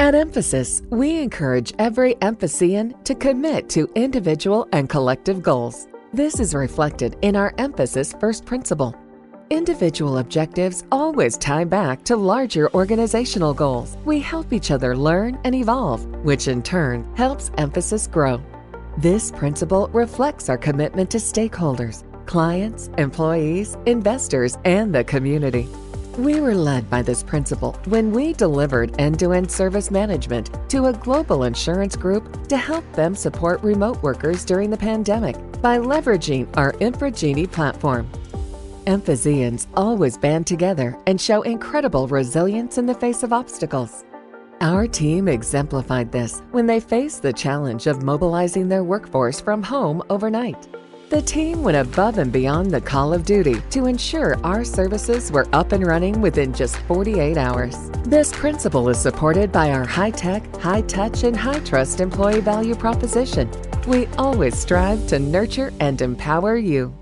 At Mphasis, we encourage every Mphasian to commit to individual and collective goals. This is reflected in our Mphasis First Principle. Individual objectives always tie back to larger organizational goals. We help each other learn and evolve, which in turn helps Mphasis grow. This principle reflects our commitment to stakeholders, clients, employees, investors, and the community. We were led by this principle when we delivered end to end service management to a global insurance group to help them support remote workers during the pandemic by leveraging our Infragenie platform. Mphasians always band together and show incredible resilience in the face of obstacles. Our team exemplified this when they faced the challenge of mobilizing their workforce from home overnight. The team went above and beyond the call of duty to ensure our services were up and running within just 48 hours. This principle is supported by our high tech, high touch, and high trust employee value proposition. We always strive to nurture and empower you.